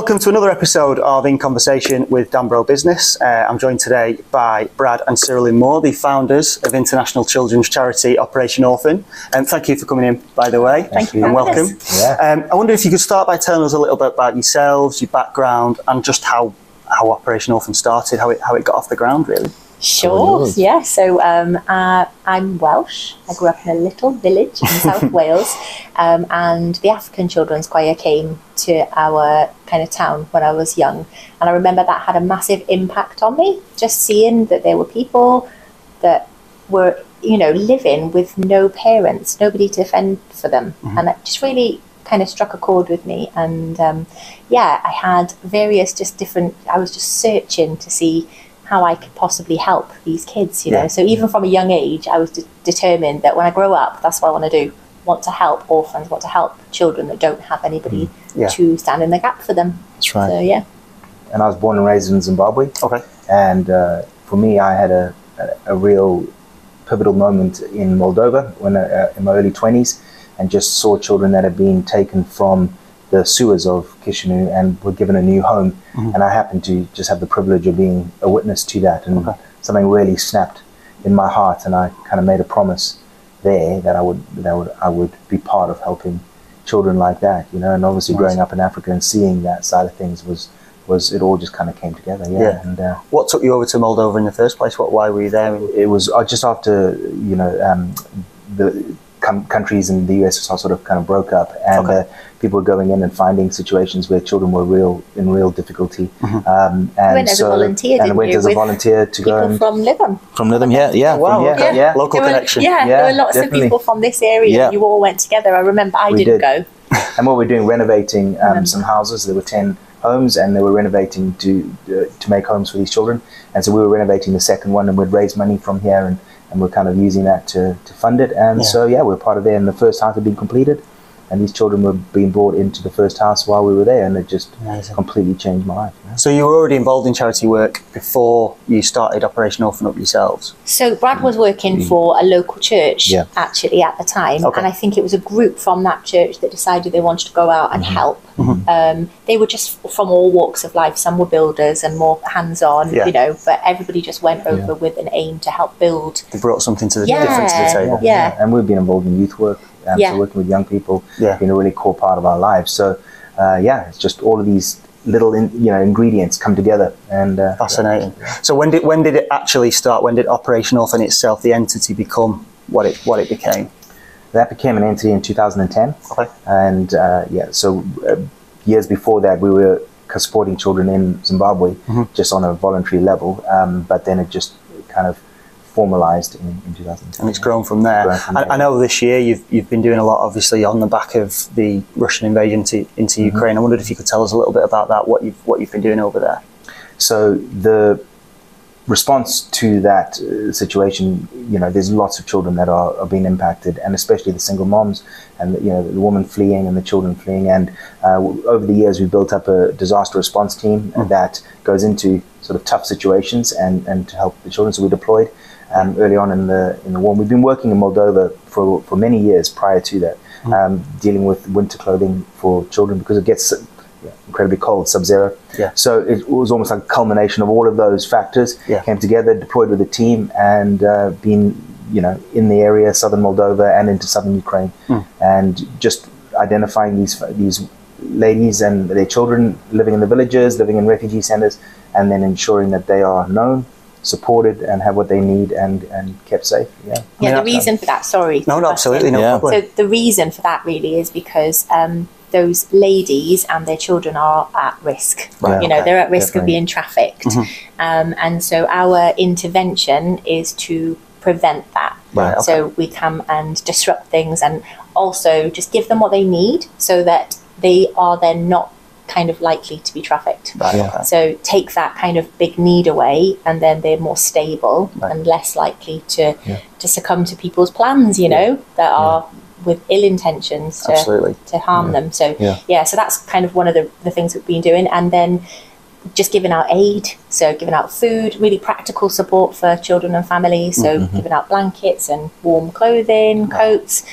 Welcome to another episode of In Conversation with Danbro Business. Uh, I'm joined today by Brad and Cyrilyn Moore, the founders of international children's charity Operation Orphan. And um, thank you for coming in, by the way. Thank you. And welcome. Yeah. Um, I wonder if you could start by telling us a little bit about yourselves, your background, and just how, how Operation Orphan started, how it, how it got off the ground, really. Sure, yeah. So um, uh, I'm Welsh. I grew up in a little village in South Wales, um, and the African Children's Choir came to our kind of town when I was young. And I remember that had a massive impact on me, just seeing that there were people that were, you know, living with no parents, nobody to fend for them. Mm-hmm. And it just really kind of struck a chord with me. And um, yeah, I had various just different, I was just searching to see how I could possibly help these kids, you know. So even from a young age, I was de- determined that when I grow up, that's what I want to do. Want to help orphans, want to help children that don't have anybody mm. yeah. to stand in the gap for them. That's right. So yeah. And I was born and raised in Zimbabwe. Okay. And uh, for me, I had a, a, a, real pivotal moment in Moldova when uh, in my early twenties, and just saw children that had been taken from the sewers of Chisinau and were given a new home. Mm-hmm. And I happened to just have the privilege of being a witness to that. And okay. something really snapped in my heart. And I kind of made a promise there that I would, that I would, I would be part of helping children like that, you know. And obviously, nice. growing up in Africa and seeing that side of things was, was it all just kind of came together. Yeah. yeah. And uh, what took you over to Moldova in the first place? What, why were you there? It was uh, just after, you know, um, the com- countries in the US sort of kind of broke up, and okay. uh, people were going in and finding situations where children were real in real difficulty. Mm-hmm. Um, and went so, as a volunteer, and went as a volunteer to go and, from Lytham. From Lytham, yeah, yeah, wow, yeah, yeah, yeah, local were, connection. Yeah, yeah, there were lots definitely. of people from this area. Yeah. You all went together. I remember I we didn't did. go. and what we're doing, renovating um, some houses. There were ten homes, and they were renovating to uh, to make homes for these children. And so we were renovating the second one, and we'd raise money from here and and we're kind of using that to, to fund it. And yeah. so, yeah, we're part of there. And the first half had been completed, and these children were being brought into the first house while we were there, and it just Amazing. completely changed my life. So you were already involved in charity work before you started Operation Orphan Up yourselves. So Brad was working mm. for a local church yeah. actually at the time, okay. and I think it was a group from that church that decided they wanted to go out and mm-hmm. help. Mm-hmm. Um, they were just from all walks of life. Some were builders and more hands-on, yeah. you know, but everybody just went over yeah. with an aim to help build. They brought something to the different to the table. Yeah. and we've been involved in youth work um, yeah. So working with young people yeah. been a really core part of our lives. So uh, yeah, it's just all of these little in, you know ingredients come together and uh, fascinating. Yeah. So when did when did it actually start? When did Operation Orphan itself, the entity, become what it what it became? That became an entity in 2010. Okay. And uh, yeah, so uh, years before that, we were supporting children in Zimbabwe mm-hmm. just on a voluntary level, um, but then it just kind of formalised in, in 2010. And it's grown from there. Grown from there. I, I, know this year you've, you've been doing a lot, obviously, on the back of the Russian invasion to, into mm-hmm. Ukraine. I wondered if you could tell us a little bit about that, what you've, what you've been doing over there. So the response to that uh, situation, you know, there's lots of children that are, are being impacted, and especially the single moms, and you know, the woman fleeing and the children fleeing. And uh, over the years, we've built up a disaster response team mm. that goes into sort of tough situations and, and to help the children. So we deployed um, early on in the in the war. We've been working in Moldova for, for many years prior to that, mm. um, dealing with winter clothing for children because it gets yeah, incredibly cold, sub-zero. Yeah. So it was almost like a culmination of all of those factors yeah. came together, deployed with a team, and uh, been you know in the area, southern Moldova and into southern Ukraine, mm. and just identifying these these ladies and their children living in the villages, living in refugee centers, and then ensuring that they are known supported and have what they need and, and kept safe. Yeah. Yeah. The reason for that, sorry. No, no, absolutely no yeah. problem. So the reason for that really is because um, those ladies and their children are at risk. Right. You know, okay. they're at risk Definitely. of being trafficked, mm-hmm. um, and so our intervention is to prevent that. Right. Okay. So we come and disrupt things and also just give them what they need so that they are then not kind of likely to be trafficked. Right, yeah. So take that kind of big need away, and then they're more stable right. and less likely to yeah. to succumb to people's plans. You know that are with ill intentions to Absolutely. to harm them. So yeah. so that's kind of one of the the things we've been doing, and then just giving out aid, so giving out food, really practical support for children and families, so mm-hmm. giving out blankets and warm clothing, coats,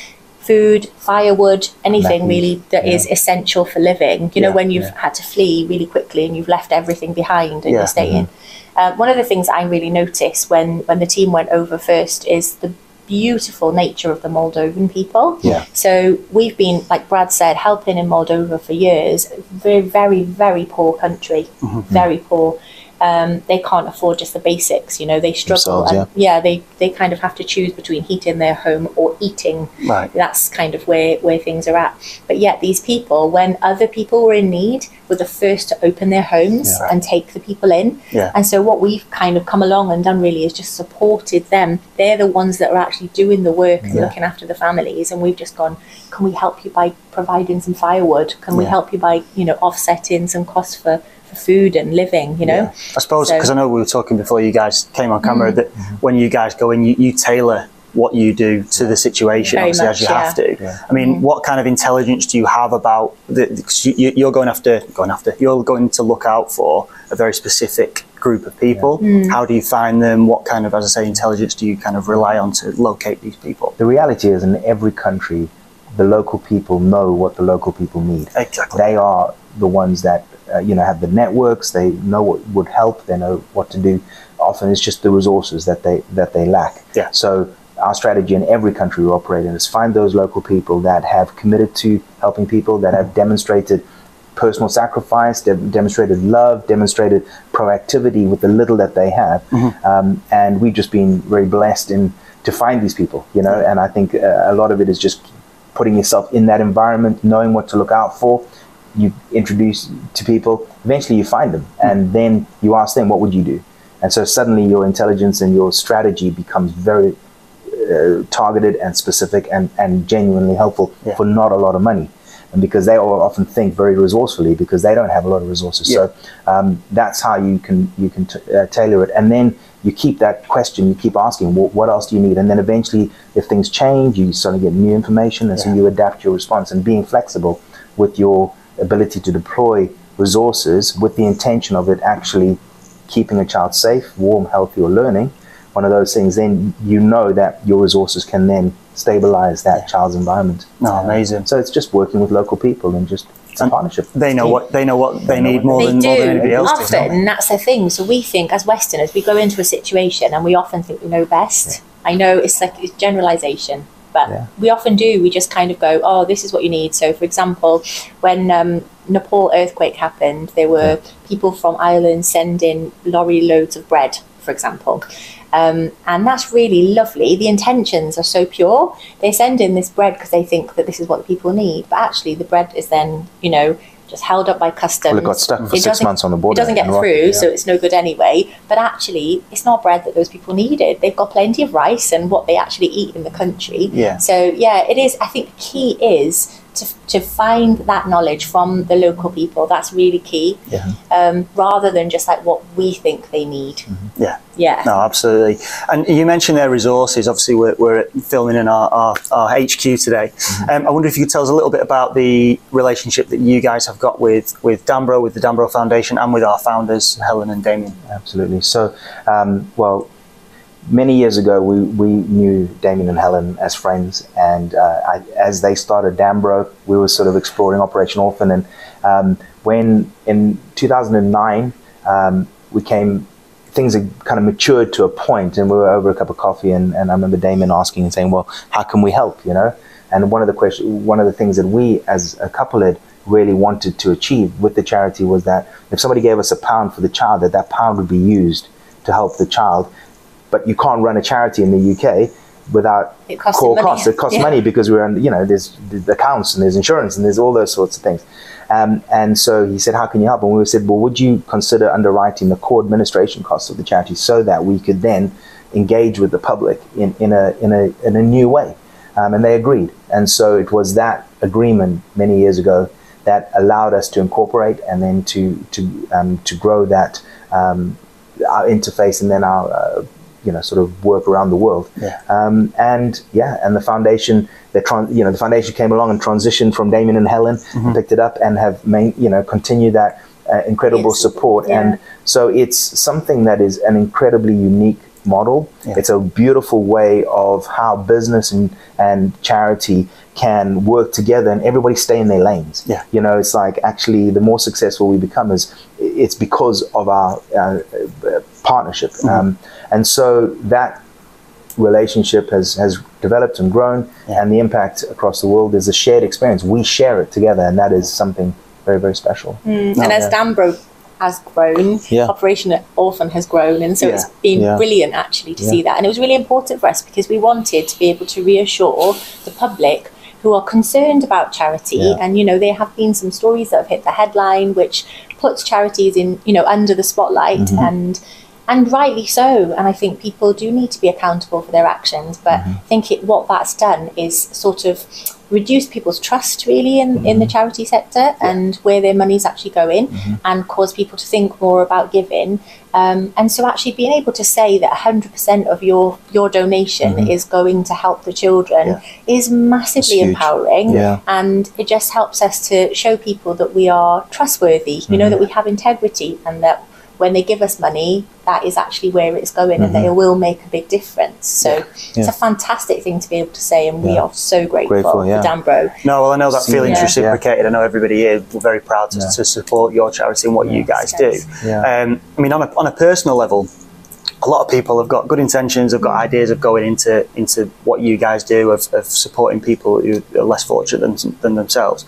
food, firewood, anything really that is yeah. essential for living. You know, when you've had to flee really quickly and you've left everything behind and you're staying. Uh, one of the things I really noticed when when the team went over first is the beautiful nature of the Moldovan people. Yeah. So we've been, like Brad said, helping in Moldova for years. Very, very, very poor country. Very poor. Um, they can't afford just the basics. You know, they struggle. And, yeah, they they kind of have to choose between heating their home or eating. Right. That's kind of where where things are at. But yet, these people, when other people were in need, were the first to open their homes Yeah. and take the people in. Yeah. And so what we've kind of come along and done really is just supported them. They're the ones that are actually doing the work and Yeah. looking after the families. And we've just gone, can we help you by providing some firewood? Can we help you by, you know, offsetting some costs for food and living, you know? Yeah. I suppose So- because I know we were talking before you guys came on camera that when you guys go in, you, you tailor what you do to the situation, Very obviously much, as you yeah. have to. Yeah. I mean, what kind of intelligence do you have about the? Because you, you're going after, going after, you're going to look out for a very specific group of people. Mm. How do you find them? What kind of, as I say, intelligence do you kind of rely on to locate these people? The reality is, in every country, the local people know what the local people need. Exactly. They are the ones that uh, you know have the networks. They know what would help. They know what to do. Often it's just the resources that they that they lack. Yeah. So our strategy in every country we operate in is find those local people that have committed to helping people, that have demonstrated personal sacrifice, de- demonstrated love, demonstrated proactivity with the little that they have, um, and we've just been very blessed in to find these people. You know, and I think uh, a lot of it is just putting yourself in that environment, knowing what to look out for. You introduce to people, eventually you find them, and then you ask them, "What would you do?" And so suddenly your intelligence and your strategy becomes very uh, targeted and specific and, and genuinely helpful Yeah. for not a lot of money. And because they all often think very resourcefully because they don't have a lot of resources. So um, that's how you can you can t- uh, tailor it. And then you keep that question, you keep asking, well, what else do you need? And then eventually, if things change, you suddenly get new information, and so you adapt your response. And being flexible with your ability to deploy resources with the intention of it actually keeping a child safe, warm, healthy, or learning, one of those things, then you know that your resources can then stabilize that child's environment. No, Uh, amazing. So it's just working with local people and just it's a partnership. They know what they know what they know need more they than do more than anybody else. does, don't often, and that's the thing. So we think, as Westerners, we go into a situation and we often think we know best. I know it's like it's generalization, but Yeah. we often do. We just kind of go, "Oh, this is what you need." So, for example, when um, Nepal earthquake happened, there were people from Ireland sending lorry loads of bread, for example. Um, and that's really lovely. The intentions are so pure. They send in this bread because they think that this is what the people need, but actually, the bread is then, you know, just held up by customs. Well, it got stuck for It six doesn't- months on the border. It doesn't get through, yeah. so it's no good anyway. But actually, it's not bread that those people needed. They've got plenty of rice and what they actually eat in the country. Yeah. So yeah, it is. I think the key is to to find that knowledge from the local people. That's really key. Yeah. Um, rather than just like what we think they need. Yeah. Yeah. No, absolutely. And you mentioned their resources. Obviously, we're, we're filming in our, our, our HQ today. Um, I wonder if you could tell us a little bit about the relationship that you guys have got with, with Danbro, with the Danbro Foundation, and with our founders, Helen and Damien. Absolutely. So, um, well, many years ago, we, we knew Damien and Helen as friends, and uh, I, as they started Danbro, we were sort of exploring Operation Orphan. And um, when in 2009, um, we came, things had kind of matured to a point, and we were over a cup of coffee, and, and I remember Damien asking and saying, "Well, how can we help?" You know, and one of the question, one of the things that we as a couple had really wanted to achieve with the charity was that if somebody gave us a pound for the child, that that pound would be used to help the child. But you can't run a charity in the UK without It costs core money. costs. It costs Yeah. money because we're on, you know, there's the accounts and there's insurance and there's all those sorts of things. Um, and so he said, "How can you help?" And we said, "Well, would you consider underwriting the core administration costs of the charity so that we could then engage with the public in, in a in a in a new way?" Um, and they agreed. And so it was that agreement many years ago that allowed us to incorporate and then to to um, to grow that um, our interface and then our uh, you know sort of work around the world. Yeah. Um, and yeah, and the foundation, the tran- you know the foundation came along and transitioned from Damien and Helen, picked it up and have main, you know continued that uh, incredible Yes. support. Yeah. And so it's something that is an incredibly unique model. Yeah. It's a beautiful way of how business and, and charity can work together and everybody stay in their lanes. Yeah. You know, it's like actually the more successful we become is it's because of our uh, partnership. Mm-hmm. Um, and so that relationship has, has developed and grown Yeah. and the impact across the world is a shared experience. We share it together and that is something very, very special. and as yeah. Danbro has grown, Yeah. Operation Orphan has grown, and so Yeah. it's been Yeah. brilliant actually to Yeah. see that. And it was really important for us because we wanted to be able to reassure the public who are concerned about charity. Yeah. And you know, there have been some stories that have hit the headline, which puts charities in you know under the spotlight Mm-hmm. and. And rightly so, and I think people do need to be accountable for their actions. But Mm-hmm. I think it, what that's done is sort of reduce people's trust really in, in the Mm-hmm. charity sector and where their money's actually going and cause people to think more about giving. Um, and so actually being able to say that 100% of your, your donation is going to help the children Mm-hmm. Yeah. is massively empowering. Yeah. And it just helps us to show people that we are trustworthy, you Mm-hmm. know, that we have integrity and that when they give us money, that is actually where it's going and they will make a big difference. So it's Mm-hmm. Yeah. a fantastic thing to be able to say, and we are so grateful, Grateful, yeah. for Danbro. No, well, I know that See, feeling's yeah. reciprocated. I know everybody here. We're very proud to, Yeah. to support your charity and what you guys do. Yeah. Um, I mean, on a, on a personal level, a lot of people have got good intentions, have got ideas of going into into what you guys do, of, of supporting people who are less fortunate than, than themselves.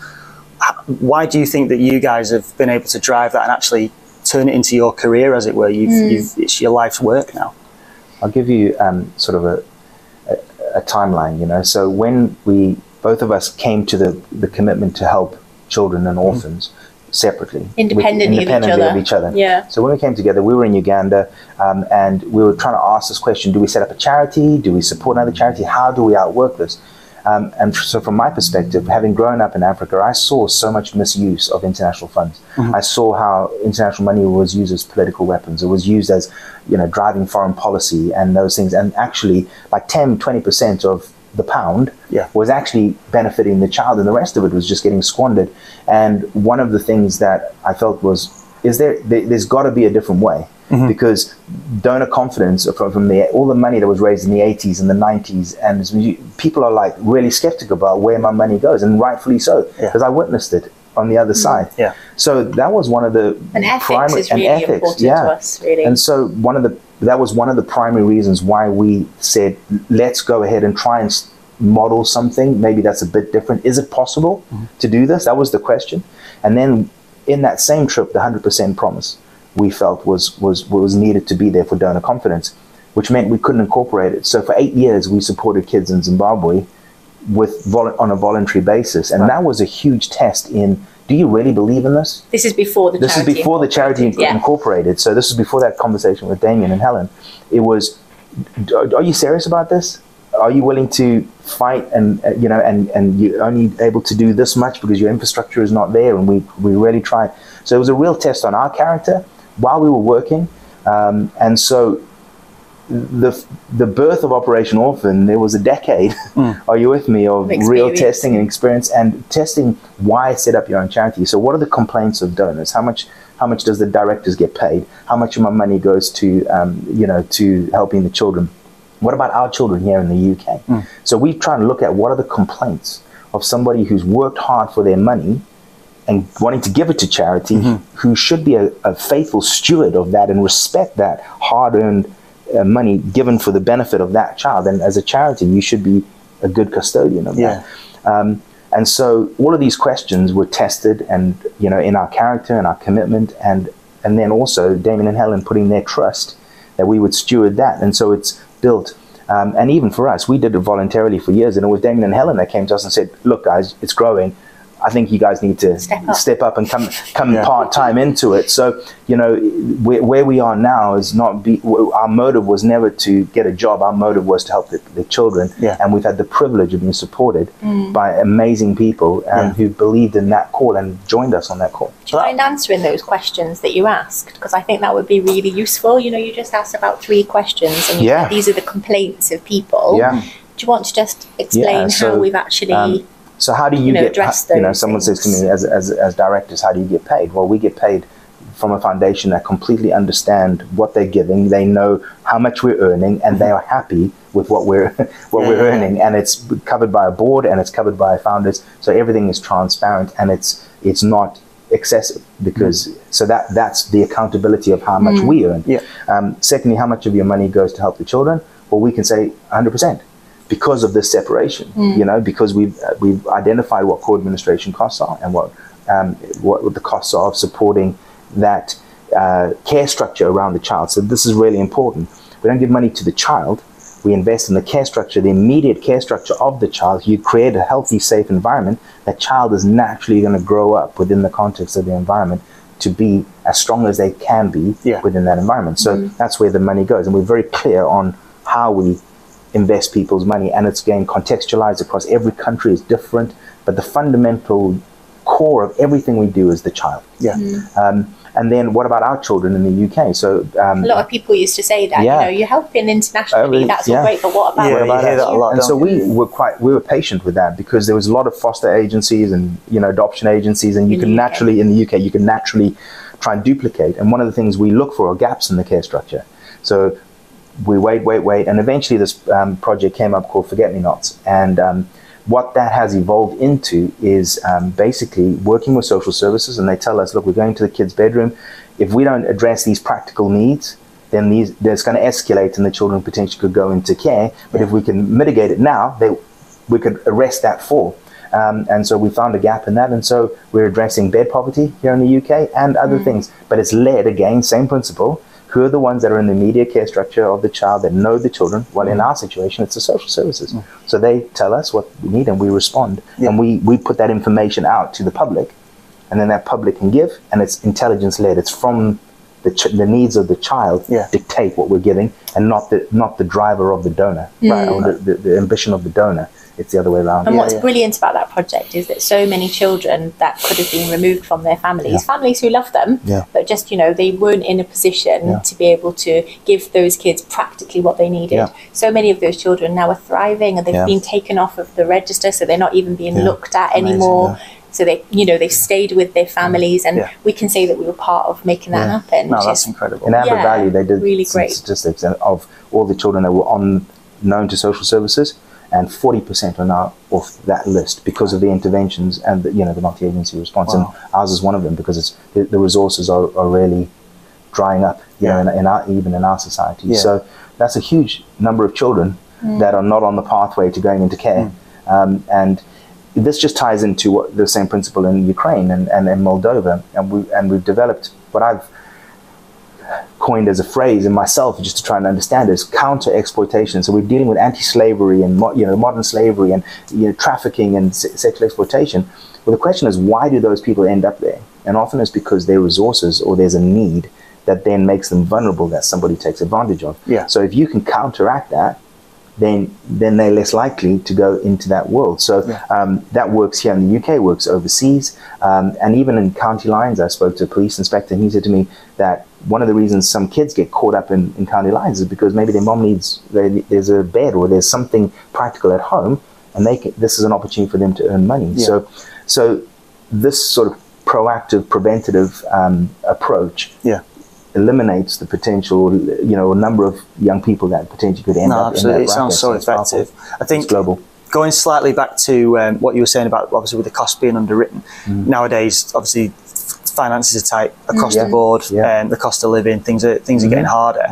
Why do you think that you guys have been able to drive that and actually turn it into your career, as it were? You've, you've it's your life's work now. I'll give you um, sort of a, a, a timeline, you know. So when we, both of us came to the, the commitment to help children and orphans separately. with- Independently of each independently other. of each other. Yeah. So when we came together, we were in Uganda um, and we were trying to ask this question, do we set up a charity? Do we support another charity? How do we outwork this? Um, and so, from my perspective, having grown up in Africa, I saw so much misuse of international funds. I saw how international money was used as political weapons. It was used as, you know, driving foreign policy and those things. And actually, like 10, 20% of the pound Yeah. was actually benefiting the child, and the rest of it was just getting squandered. And one of the things that I felt was, is there, there there's got to be a different way Mm-hmm. because donor confidence from, from the all the money that was raised in the 80s and the 90s, and you- people are like really skeptical about where my money goes, and rightfully so Yeah. because I witnessed it on the other mm-hmm. side. Yeah. So that was one of the And ethics primary is really and ethics, important yeah. to us, really. And so one of the that was one of the primary reasons why we said let's go ahead and try and model something. Maybe that's a bit different. Is it possible mm-hmm. to do this? That was the question. And then in that same trip, the hundred percent promise we felt was was was needed to be there for donor confidence, which meant we couldn't incorporate it. So for eight years, we supported kids in Zimbabwe with vol- on a voluntary basis, and that was a huge test in. Do you really believe in this? This is before the This charity. is before the charity inc- Yeah. incorporated. So this is before that conversation with Damien and Helen. It was, are you serious about this? Are you willing to fight and uh, you know and and you're only able to do this much because your infrastructure is not there and we we really tried. So it was a real test on our character while we were working, um, and so the the birth of Operation Orphan, there was a decade. Are you with me of real Experience. testing and experience and testing why set up your own charity? So, what are the complaints of donors? How much how much does the directors get paid? How much of my money goes to um, you know to helping the children? What about our children here in the UK? So we try and look at what are the complaints of somebody who's worked hard for their money and wanting to give it to charity, who should be a, a faithful steward of that and respect that hard-earned uh, money given for the benefit of that child. And as a charity, you should be a good custodian of Yeah. that. Um, and so all of these questions were tested, and you know, in our character and our commitment, and and then also Damien and Helen putting their trust that we would steward that. And so it's built. Um, and even for us, we did it voluntarily for years, and it was Damien and Helen that came to us and said, "Look, guys, it's growing. I think you guys need to Step up. and come come Yeah. part time into it." So you know, where, where we are now is not be. Our motive was never to get a job. Our motive was to help the, the children, Yeah. and we've had the privilege of being supported by amazing people um, Yeah. who believed in that call and joined us on that call. Do you mind answering those questions that you asked? Because I think that would be really useful. You know, you just asked about three questions, and Yeah. these are the complaints of people. Yeah. Do you want to just explain Yeah, so, how we've actually? um, So how do you, you know, get? you know, someone says to me as, as as directors, how do you get paid? Well, we get paid from a foundation that completely understand what they're giving. They know how much we're earning, and they are happy with what we're what we're mm. earning. And it's covered by a board, and it's covered by founders. So everything is transparent, and it's it's not excessive because mm. so that that's the accountability of how much mm. we earn. Yeah. Um, secondly, how much of your money goes to help the children? Well, we can say 100 percent because of this separation. You know, because we've uh, we've identified what core administration costs are and what um, what the costs are of supporting that uh, care structure around the child. So this is really important. We don't give money to the child. We invest in the care structure, the immediate care structure of the child. You create a healthy, safe environment. That child is naturally going to grow up within the context of the environment to be as strong as they can be Yeah. within that environment. So that's where the money goes, and we're very clear on how we invest people's money, and it's again contextualized across every country is different, but the fundamental core of everything we do is the child. Yeah. Um, and then what about our children in the UK? So um, A lot of people used to say that, Yeah. you know, you're helping internationally, really? that's all Yeah. great, but what about Yeah, what about you hear that a lot, and so don't we were quite we were patient with that because there was a lot of foster agencies and you know adoption agencies and you In can naturally in the UK you can naturally try and duplicate and one of the things we look for are gaps in the care structure so we wait wait wait and eventually this um, project came up called forget me nots and um, what that has evolved into is um, basically working with social services and they tell us look we're going to the kid's bedroom if we don't address these practical needs then these there's going to escalate and the children potentially could go into care. But if we can mitigate it now, they, we could arrest that fall. Um, and so we found a gap in that, and so we're addressing bed poverty here in the UK and other things. But it's led again, same principle. Who are the ones that are in the media care structure of the child that know the children? Well, in mm. our situation, it's the social services. Mm. So they tell us what we need, and we respond, Yeah. and we we put that information out to the public, and then that public can give, and it's intelligence led. It's from the, ch- the needs of the child Yeah. dictate what we're giving, and not the not the driver of the donor, right? Or the, the, the ambition of the donor. It's the other way around. And Yeah, what's yeah. brilliant about that project is that so many children that could have been removed from their families, Yeah. families who love them, Yeah. but just, you know, they weren't in a position Yeah. to be able to give those kids practically what they needed. Yeah. So many of those children now are thriving and they've Yeah. been taken off of the register, so they're not even being Yeah. looked at Amazing, anymore. So they, you know, they've stayed with their families, and Yeah. we can say that we were part of making that Yeah. happen. No, that's is incredible. In Amber Yeah, Valley, they did really some great. statistics of all the children that were on known to social services, and 40% are now off that list because of the interventions and the, you know the multi-agency response. Wow. And ours is one of them because it's the, the resources are, are really drying up, you Yeah. know, in, in our, even in our society. Yeah. So that's a huge number of children that are not on the pathway to going into care, um, and this just ties into what the same principle in Ukraine and, and in Moldova, and we and we've developed what I've coined as a phrase in myself just to try and understand it, is counter exploitation. So we're dealing with anti-slavery and you know modern slavery and you know trafficking and se- sexual exploitation. Well, the question is why do those people end up there? And often it's because their resources or there's a need that then makes them vulnerable that somebody takes advantage of. Yeah. So if you can counteract that, then then they're less likely to go into that world. So Yeah. um, that works here in the UK, works overseas, um, and even in county lines. I spoke to a police inspector, and he said to me that one of the reasons some kids get caught up in, in county lines is because maybe their mom needs they, there's a bed or there's something practical at home, and they can, this is an opportunity for them to earn money. Yeah. So so this sort of proactive, preventative um, approach Yeah. eliminates the potential, you know, a number of young people that potentially could end No, up absolutely. in It that sounds bracket. so it's powerful. effective. I think It's global. going slightly back to um, what you were saying about obviously with the cost being underwritten Mm-hmm. nowadays obviously finances are tight across Yeah. the board Yeah. Mm-hmm. um, the cost of living things are things are getting harder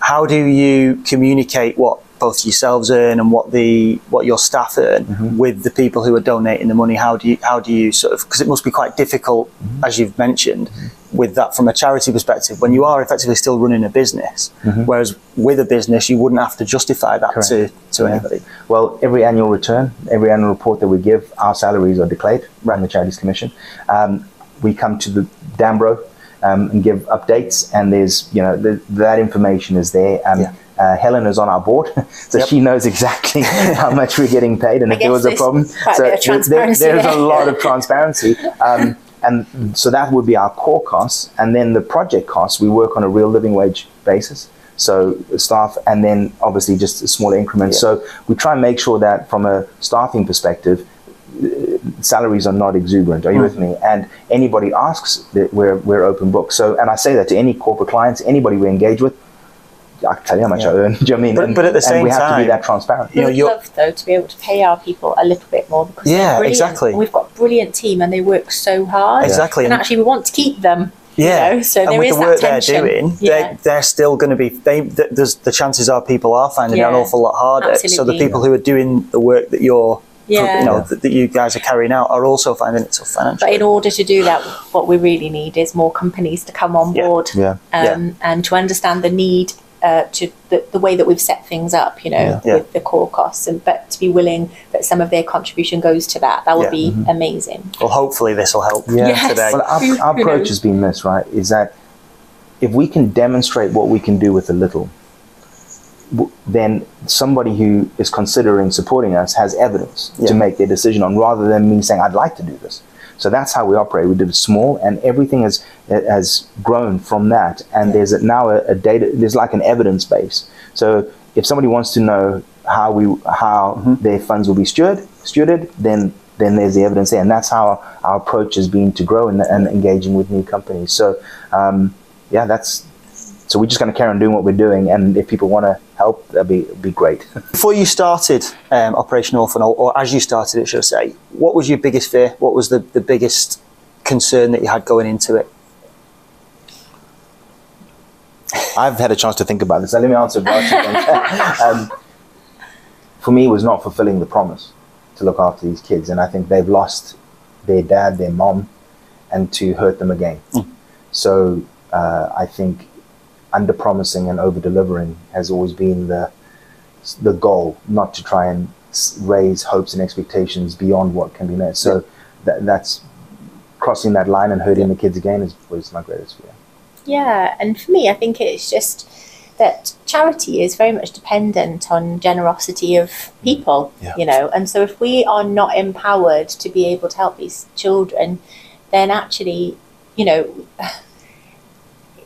how do you communicate what both yourselves earn and what the what your staff earn Mm-hmm. with the people who are donating the money how do you how do you sort of because it must be quite difficult Mm-hmm. as you've mentioned with that from a charity perspective when you are effectively still running a business whereas with a business you wouldn't have to justify that to, Mm-hmm. To Yeah. anybody Well, every annual return, every annual report that we give, our salaries are declared around the Charities Commission. Um, we come to the Danbro um, and give updates, and there's you know the, that information is there. Um, Yeah. uh, Helen is on our board, so Yep. she knows exactly how much we're getting paid, and I if there was a problem, quite a so there- there- there's a lot of transparency. Um, and so that would be our core costs, and then the project costs. We work on a real living wage basis. So staff, and then obviously just smaller increments. Yeah. So we try and make sure that from a staffing perspective, salaries are not exuberant. Are you with hmm. me? And anybody asks, that we're we're open book. So, and I say that to any corporate clients, anybody we engage with. I can tell you how much I earn. Do you know what I mean? But- and, but at the and same we have to be that transparent. You know, We'd you're- love though to be able to pay our people a little bit more because Yeah, exactly. We've got a brilliant team and they work so hard. Exactly. And actually, we want to keep them. you Yeah, know, so and there with is the that work tension. they're doing, Yeah. they, they're still going to be. They, there's the chances are people are finding it an awful lot harder. So the people who are doing the work that you're, Yeah. you know, that, that you guys are carrying out are also finding it tough financially. But in order to do that, what we really need is more companies to come on Yeah. board Yeah. um, and to understand the need uh, to the, the way that we've set things up, you know, Yeah. Yeah. with the core costs, and but to be willing that some of their contribution goes to that, that would Yeah. be amazing. well, hopefully this will help Yeah. Yes. today. Well, our, our approach has been this, right? Is that if we can demonstrate what we can do with a little, w- then somebody who is considering supporting us has evidence Yeah. to make their decision on, rather than me saying, "I'd like to do this." So that's how we operate. We did it small, and everything has has grown from that. And there's a, now a, a data. There's like an evidence base. So if somebody wants to know how we how their funds will be steward, stewarded, then then there's the evidence there, and that's how our approach has been to grow and, and engaging with new companies. So um, yeah, that's so we're just going to carry on doing what we're doing, and if people want to help, that'd be be great. Before you started um, Operation Orphan, or, as you started it, should I say, what was your biggest fear? What was the, the biggest concern that you had going into it? I've had a chance to think about this. Let me answer um, For me, it was not fulfilling the promise to look after these kids, and I think they've lost their dad, their mom, and to hurt them again. So uh, I think under promising and over delivering has always been the the goal, not to try and raise hopes and expectations beyond what can be met. So that, that's crossing that line and hurting the kids again is was my greatest fear. Yeah, and for me, I think it's just that charity is very much dependent on generosity of mm. people, Yeah. you know, and so if we are not empowered to be able to help these children, then actually, you know,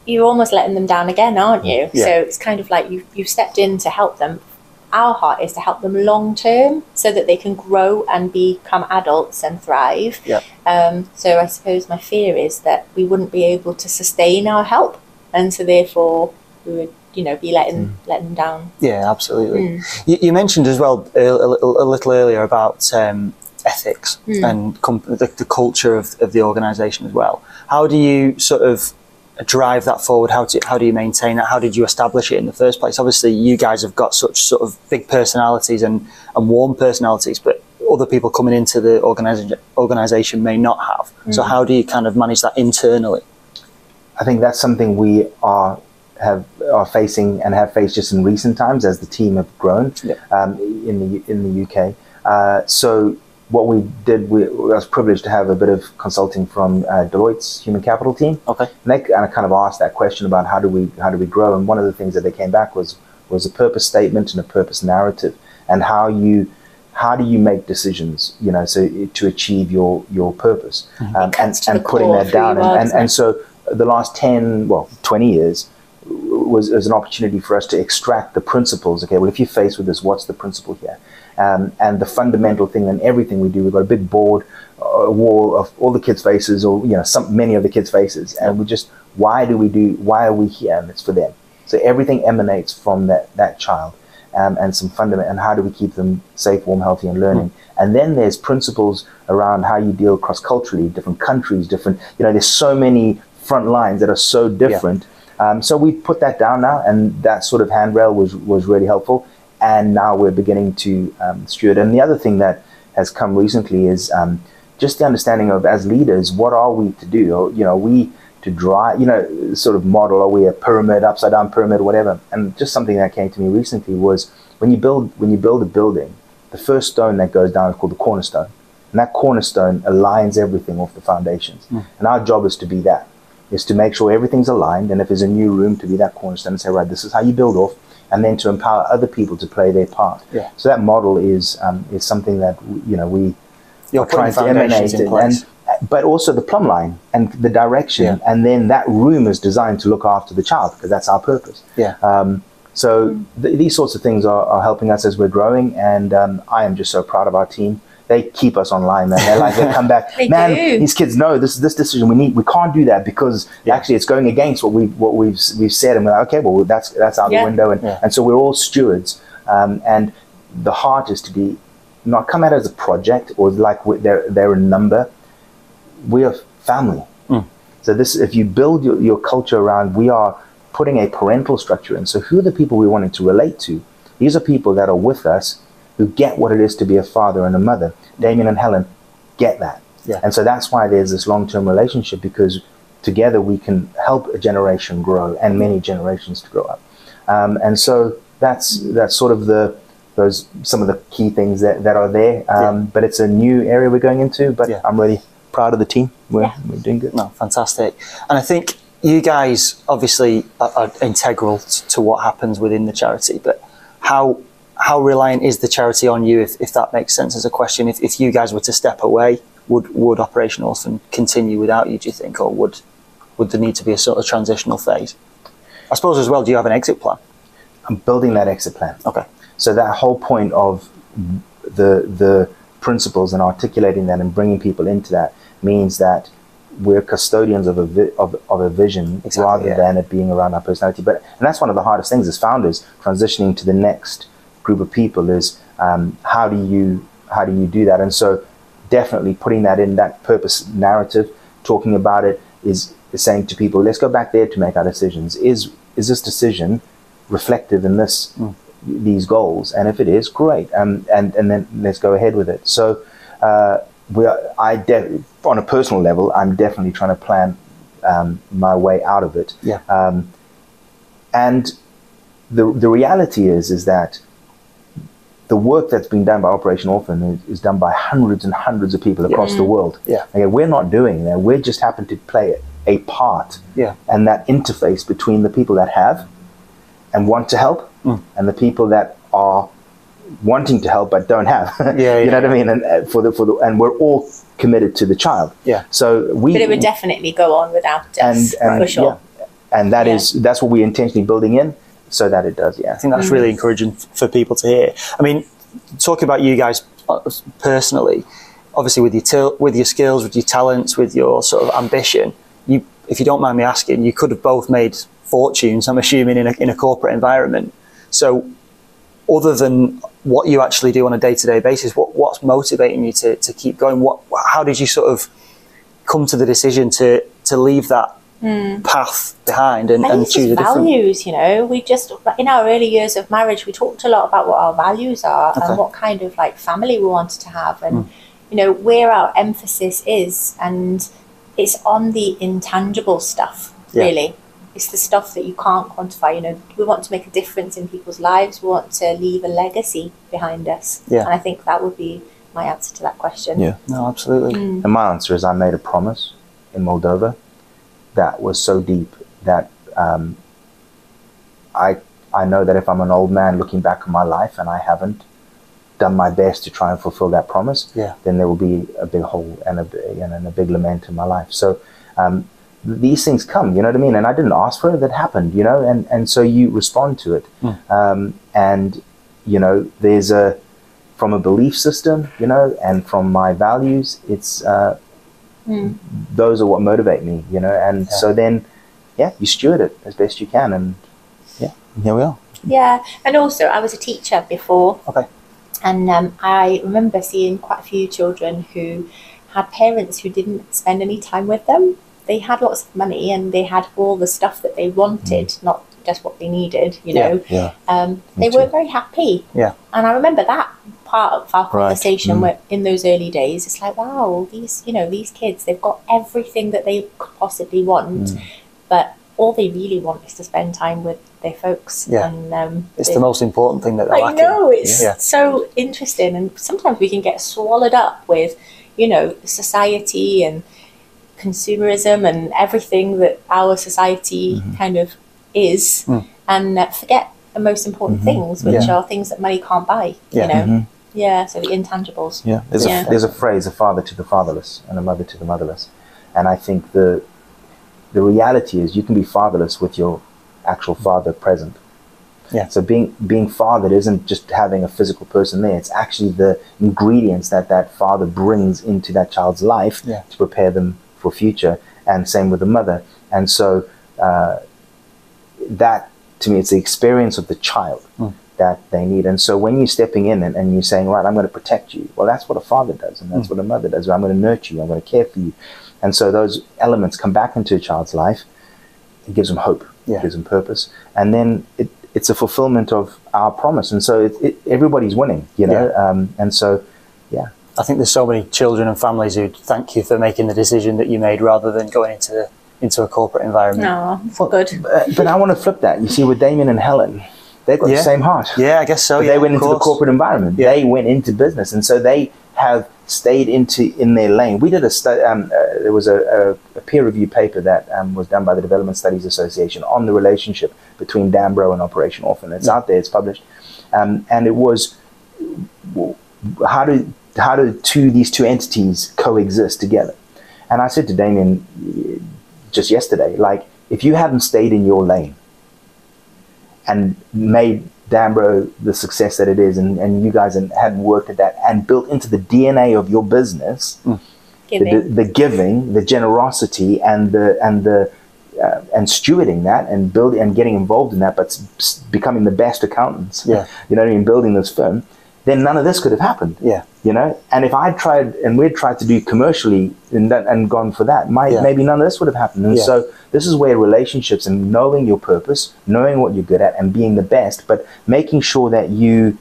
you're almost letting them down again, aren't you? Yeah. So it's kind of like you you've stepped in to help them. Our heart is to help them long term so that they can grow and become adults and thrive. Yeah. Um, so I suppose my fear is that we wouldn't be able to sustain our help, and so therefore we would, you know, be letting letting them down. Yeah, absolutely. Mm. You, you mentioned as well a, a, little- a little earlier about um, ethics Mm. and com- the, the culture of, of the organisation as well. How do you sort of drive that forward? How do how do you maintain it? How did you establish it in the first place? Obviously, you guys have got such sort of big personalities and, and warm personalities, but other people coming into the organization organization may not have. So Mm. how do you kind of manage that internally? I think that's something we are have are facing and have faced just in recent times as the team have grown Yeah. um, in the in the UK. Uh, so what we did, we, I was privileged to have a bit of consulting from uh, Deloitte's human capital team, Okay. and they and I kind of asked that question about how do we how do we grow, and one of the things that they came back was was a purpose statement and a purpose narrative, and how you how do you make decisions, you know, so to achieve your your purpose, um, and and putting that down, and, and, and so the last 10 well 20 years was, was an opportunity for us to extract the principles okay? Well if you're faced with this what's the principle here? Um, and the fundamental thing in everything we do we've got a big board a wall of all the kids faces or you know some many of the kids faces. And we just why do we do why are we here? And it's for them. So everything emanates from that that child um, and some fundament and how do we keep them safe warm healthy and learning? And then there's principles around how you deal cross culturally different countries different you know there's so many front lines that are so different um, so we put that down now and that sort of handrail was was really helpful. And now we're beginning to um, steward. And the other thing that has come recently is um, just the understanding of as leaders what are we to do? Or, you know we to drive you know sort of model are we a pyramid upside down pyramid whatever? And just something that came to me recently was when you build when you build a building the first stone that goes down is called the cornerstone. And that cornerstone aligns everything off the foundations. And our job is to be that is to make sure everything's aligned and if there's a new room to be that cornerstone and say right this is how you build off and then to empower other people to play their part Yeah. so that model is um, is something that you know we You're are trying to emanate in place. and but also the plumb line and the direction Yeah. and then that room is designed to look after the child because that's our purpose Yeah. um, so th- these sorts of things are, are helping us as we're growing and um, i am just so proud of our team they keep us online, man. They're like, they come back, They man. do. These kids know this is this decision. We need, we can't do that because Yeah. actually it's going against what we what we've we've said. And we're like, okay, well that's that's out Yeah. the window. And Yeah. and so we're all stewards. Um, and the heart is to be not come at as a project or like we- they're they're a number. We are family. Mm. So this, if you build your, your culture around, we are putting a parental structure in. So who are the people we wanting to relate to? These are people that are with us who get what it is to be a father and a mother. Damien and Helen get that. Yeah. And so that's why there's this long-term relationship because together we can help a generation grow and many generations to grow up. Um, and so that's that's sort of the those some of the key things that, that are there. Um, But it's a new area we're going into. But Yeah. I'm really proud of the team. We're, Yeah. we're doing good. No, fantastic. And I think you guys obviously are, are integral t- to what happens within the charity, but how how reliant is the charity on you, if, if that makes sense as a question? If, if you guys were to step away, would would Operation Orphan continue without you, do you think, or would would there need to be a sort of transitional phase? I suppose as well, do you have an exit plan? I'm building that exit plan. Okay. So that whole point of the the principles and articulating that and bringing people into that means that we're custodians of a vi- of, of a vision Exactly, rather yeah. than it being around our personality. But and that's one of the hardest things as founders transitioning to the next group of people is um, how do you how do you do that? And so definitely putting that in that purpose narrative, talking about it is, is saying to people, let's go back there to make our decisions. Is is this decision reflective in this these goals? And if it is, great. Um, and and then let's go ahead with it. So uh, we are, I de- on a personal level, I'm definitely trying to plan um, my way out of it. Yeah. Um, and the the reality is is that the work that's been done by Operation Orphan is, is done by hundreds and hundreds of people across the world. Yeah. Okay, we're not doing that. We just happen to play a part Yeah. and that interface between the people that have and want to help Mm. and the people that are wanting to help but don't have. Yeah, you know what I mean? And uh, for the for the and we're all committed to the child. Yeah. So we But it would definitely go on without us, and, and for sure. yeah, and that is Yeah. that's what we're intentionally building in so that it does. Yeah. I think that's really encouraging f- for people to hear. I mean, talking about you guys uh, personally, obviously with your til- with your skills, with your talents, with your sort of ambition, you, if you don't mind me asking, you could have both made fortunes. I'm assuming in a in a corporate environment. So, other than what you actually do on a day to day basis, what what's motivating you to to keep going? What how did you sort of come to the decision to to leave that Mm. path behind and, I think and it's choose a different? values, you know. We just in our early years of marriage, we talked a lot about what our values are Okay. and what kind of like family we wanted to have, and mm. you know where our emphasis is, and it's on the intangible stuff. Yeah. Really, it's the stuff that you can't quantify. You know, we want to make a difference in people's lives. We want to leave a legacy behind us, Yeah. and I think that would be my answer to that question. Yeah. No, absolutely. Mm. And my answer is I made a promise in Moldova that was so deep that um, I I know that if I'm an old man looking back on my life and I haven't done my best to try and fulfill that promise, Yeah. then there will be a big hole and a big, and a big lament in my life. So um, these things come, you know what I mean? And I didn't ask for it; that happened, you know. And and so you respond to it, um, and you know, there's a from a belief system, you know, and from my values, it's uh, Mm. those are what motivate me, you know. And so then, yeah, you steward it as best you can, and yeah, here we are. Yeah, and also I was a teacher before. Okay. And um, I remember seeing quite a few children who had parents who didn't spend any time with them. They had lots of money and they had all the stuff that they wanted, not just what they needed, you know. Yeah, Um, they weren't very happy. Yeah. And I remember that part of our Right. conversation Mm. where in those early days, it's like, wow, these, you know, these kids, they've got everything that they could possibly want, Mm. but all they really want is to spend time with their folks. Yeah. And um, It's they- the most important thing that they're I lacking. know it's Yeah. so interesting, and sometimes we can get swallowed up with, you know, society and consumerism and everything that our society kind of is, Mm. and uh, forget the most important things, which Yeah. are things that money can't buy. Yeah. You know, Mhm. Yeah. So the intangibles. yeah. There's Yeah. a there's a phrase: a father to the fatherless and a mother to the motherless. And I think the the reality is you can be fatherless with your actual father present. Yeah. So being being fathered isn't just having a physical person there. It's actually the ingredients that that father brings into that child's life Yeah. to prepare them for future. And same with the mother. And so uh, that to me, it's the experience of the child that they need. And so when you're stepping in and, and you're saying, right, I'm going to protect you. Well, that's what a father does, and that's what a mother does. I'm going to nurture you. I'm going to care for you. And so those elements come back into a child's life. It gives them hope. Yeah. It gives them purpose. And then it, it's a fulfillment of our promise. And so it, it, everybody's winning, you know. Yeah. Um, and so, yeah. I think there's so many children and families who thank you for making the decision that you made rather than going into into a corporate environment. No, it's good. But, but I want to flip that. You see, with Damien and Helen, they've got Yeah. the same heart. Yeah, I guess so. Yeah, they went into the corporate environment. Yeah. They went into business, and so they have stayed into in their lane. We did a study. Um, uh, there was a, a, a peer review paper that um, was done by the Development Studies Association on the relationship between Danbro and Operation Orphan. It's out there. It's published, um, and it was how do how do two these two entities coexist together? And I said to Damien uh, just yesterday, like if you hadn't stayed in your lane and made Danbro the success that it is, and, and you guys hadn't- hadn't worked at that and built into the DNA of your business the, Giving. the giving, the generosity, and the and the uh, and stewarding that and building and getting involved in that, but s- s- becoming the best accountants. Yeah. you know what I mean. Building this firm, then none of this could have happened. Yeah. you know. And if I tried and we'd tried to do commercially and that, and gone for that, my, Yeah. maybe none of this would have happened. And Yeah. so this is where relationships and knowing your purpose, knowing what you're good at, and being the best, but making sure that you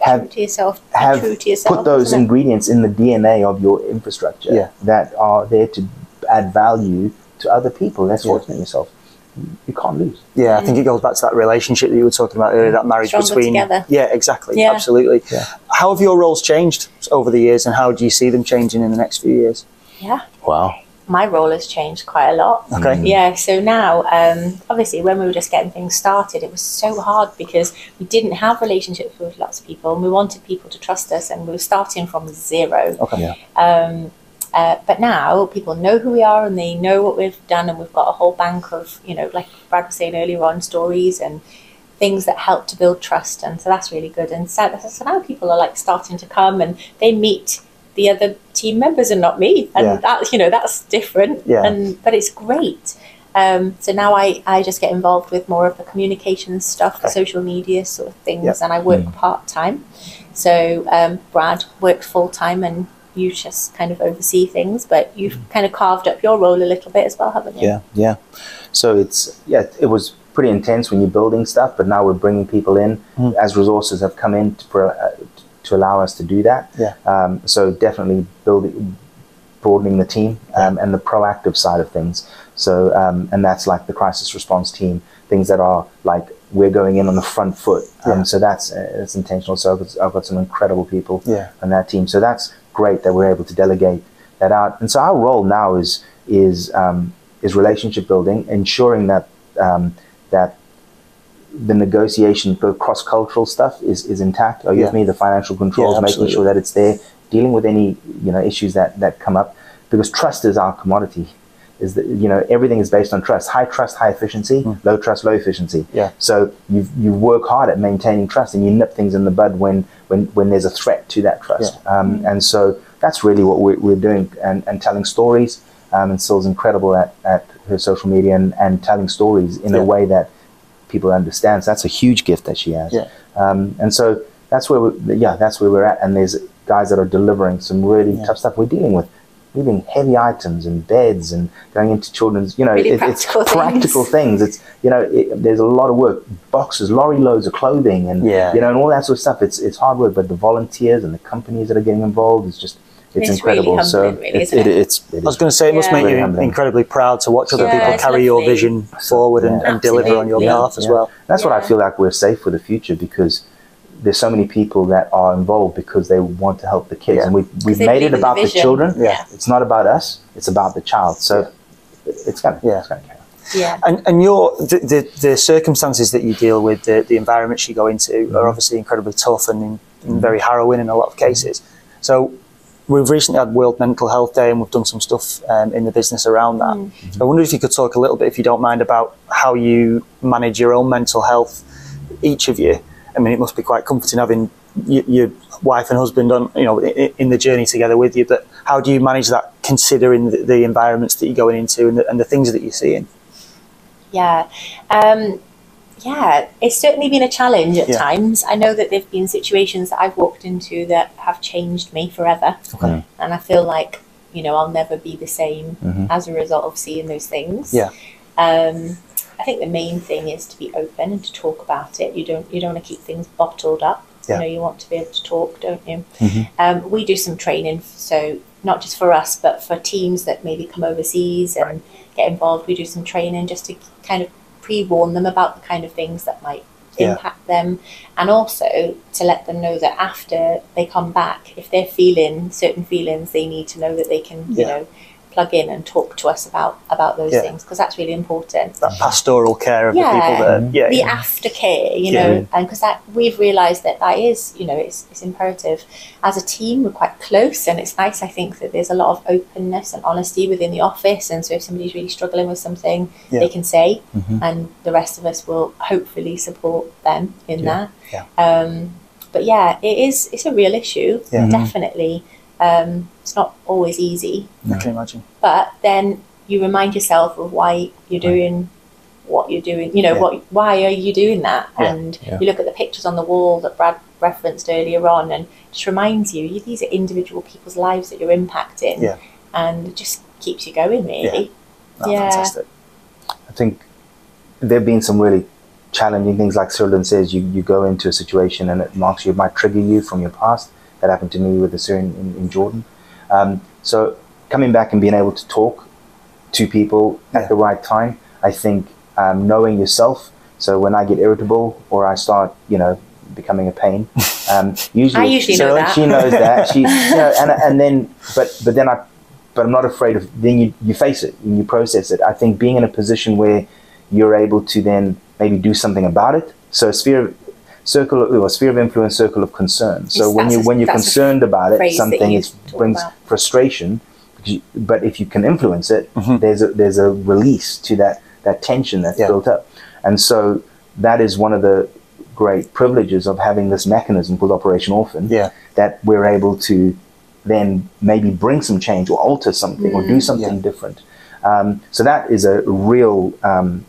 have to yourself. have true to yourself. put those ingredients in the DNA of your infrastructure Yeah. that are there to add value to other people. That's Yeah. fortunate yourself. You can't lose. Yeah, I think mm. it goes back to that relationship that you were talking about earlier, mm. that marriage Stronger between. together. Yeah, exactly. Yeah. Absolutely. Yeah. How have your roles changed over the years, and how do you see them changing in the next few years? Yeah. Wow. My role has changed quite a lot. Okay. Yeah, so now, um, obviously, when we were just getting things started, it was so hard because we didn't have relationships with lots of people and we wanted people to trust us and we were starting from zero. Okay. Yeah. Um, uh, but now people know who we are and they know what we've done, and we've got a whole bank of, you know, like Brad was saying earlier on, stories and things that help to build trust. And so that's really good. And so, so now people are like starting to come and they meet the other team members and not me. And Yeah. that, you know, that's different. Yeah. And, but it's great. Um, so now I, I just get involved with more of the communication stuff, Okay. social media sort of things, Yeah. and I work part time. So um, Brad works full time, and you just kind of oversee things. But you've kind of carved up your role a little bit as well, haven't you? Yeah, yeah. So it's yeah, it was pretty intense when you're building stuff, but now we're bringing people in as resources have come in to, uh, to allow us to do that. Yeah. Um, so definitely building, broadening the team um, and the proactive side of things. So um, and that's like the crisis response team, things that are like we're going in on the front foot. Um, Yeah. So that's uh, it's intentional. So I've got, I've got some incredible people Yeah. on that team. So that's great that we're able to delegate that out. And so our role now is is um, is relationship building, ensuring that um, that the negotiation for cross cultural stuff is, is intact. Are you with Yeah. me? The financial controls, Yeah, making sure that it's there, dealing with any you know issues that that come up, because trust is our commodity. Is that you know everything is based on trust. High trust, high efficiency. Low trust, low efficiency. Yeah. So you you work hard at maintaining trust, and you nip things in the bud when when when there's a threat to that trust. Um, and so that's really what we're, we're doing, and, and telling stories. Um, and Syl's incredible at, at her social media and, and telling stories in Yeah. a way that people understand. So that's a huge gift that she has. Yeah. Um, and so that's where we, yeah, that's where we're at. And there's guys that are delivering some really Yeah. tough stuff. We're dealing with moving heavy items and beds and going into children's, you know, Really it- it's practical things. practical things. It's you know, it, there's a lot of work, boxes, lorry loads of clothing, and Yeah. you know, and all that sort of stuff. It's it's hard work, but the volunteers and the companies that are getting involved is just it's, It's really incredible. so really, it, isn't it, it? it's I was going to say, it must make Very you humbling. incredibly proud to watch other Yeah, people it's carry your vision forward and, Yeah. and deliver on your Absolutely. behalf as Yeah. well. That's what I feel like we're safe for the future because there's so many people that are involved because they want to help the kids, Yeah. and we've we've made it in the about the, children. Yeah. It's not about us; it's about the child. So it's gonna Yeah. it's gonna carry. Yeah. And, and your the, the, the circumstances that you deal with, the, the environments you go into, Mm-hmm. are obviously incredibly tough and, in, and very harrowing in a lot of cases. So we've recently had World Mental Health Day, and we've done some stuff um, in the business around that. Mm-hmm. I wonder if you could talk a little bit, if you don't mind, about how you manage your own mental health each of you. I mean, it must be quite comforting having y- your wife and husband on, you know, i- in the journey together with you. But how do you manage that, considering the, the environments that you're going into and the, and the things that you're seeing? Yeah. Um, yeah, it's certainly been a challenge at Yeah. times. I know that there have been situations that I've walked into that have changed me forever. Okay. And I feel like, you know, I'll never be the same Mhm. as a result of seeing those things. Yeah. Um, I think the main thing is to be open and to talk about it. You don't you don't want to keep things bottled up. Yeah. You know, you want to be able to talk, don't you? Mhm. Um, we do some training, so not just for us, but for teams that maybe come overseas and get involved. We do some training just to kind of pre-warn them about the kind of things that might Yeah. impact them, and also to let them know that after they come back, if they're feeling certain feelings, they need to know that they can, you know, plug in and talk to us about about those Yeah. things because that's really important That pastoral care of Yeah. the people that, yeah, the yeah. aftercare, you know, and because that we've realised that that is, you know, it's it's imperative. As a team, we're quite close, and it's nice. I think that there's a lot of openness and honesty within the office, and so if somebody's really struggling with something, they can say, Mhm. and the rest of us will hopefully support them in Yeah. that. Um, but yeah, it is. It's a real issue, Yeah. Mhm. Definitely. Um, it's not always easy, I can imagine. but then you remind yourself of why you're doing what you're doing you know Yeah. what why are you doing that Yeah. and Yeah. you look at the pictures on the wall that brad referenced earlier on and just reminds you, you these are individual people's lives that you're impacting Yeah. and it just keeps you going really Oh, Yeah. Fantastic. I think there have been some really challenging things, like Cyril says, you, you go into a situation and it marks you, it might trigger you from your past. That happened to me with the Syrian in, in Jordan. Um, so coming back and being able to talk to people Yeah. at the right time, I think um, knowing yourself. So when I get irritable or I start, you know, becoming a pain, um, usually I usually know that. she knows that she, you know, and and then but but then I but I'm not afraid of. Then you you face it and you process it. I think being in a position where you're able to then maybe do something about it. So sphere of circle of, or sphere of influence, circle of concern. So Yes, when you when you're concerned about it, something you it brings about. frustration. you- But if you can influence it, Mhm. there's a there's a release to that that tension that's Yeah. built up, and so that is one of the great privileges of having this mechanism called Operation Orphan Yeah. that we're able to then maybe bring some change or alter something or do something Yeah. different. Um, so that is a real um,